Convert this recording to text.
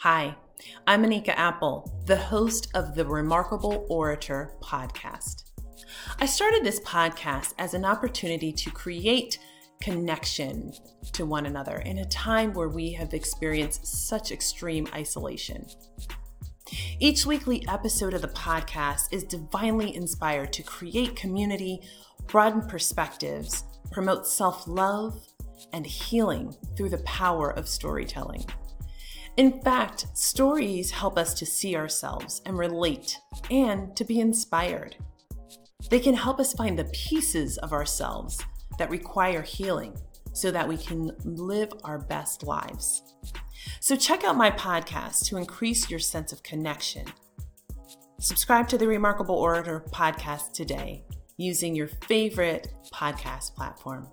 Hi, I'm Anika Apple, the host of the Remarkable Orator podcast. I started this podcast as an opportunity to create connection to one another in a time where we have experienced such extreme isolation. Each weekly episode of the podcast is divinely inspired to create community, broaden perspectives, promote self love, and healing through the power of storytelling. In fact, stories help us to see ourselves and relate and to be inspired. They can help us find the pieces of ourselves that require healing so that we can live our best lives. So, check out my podcast to increase your sense of connection. Subscribe to the Remarkable Orator podcast today using your favorite podcast platform.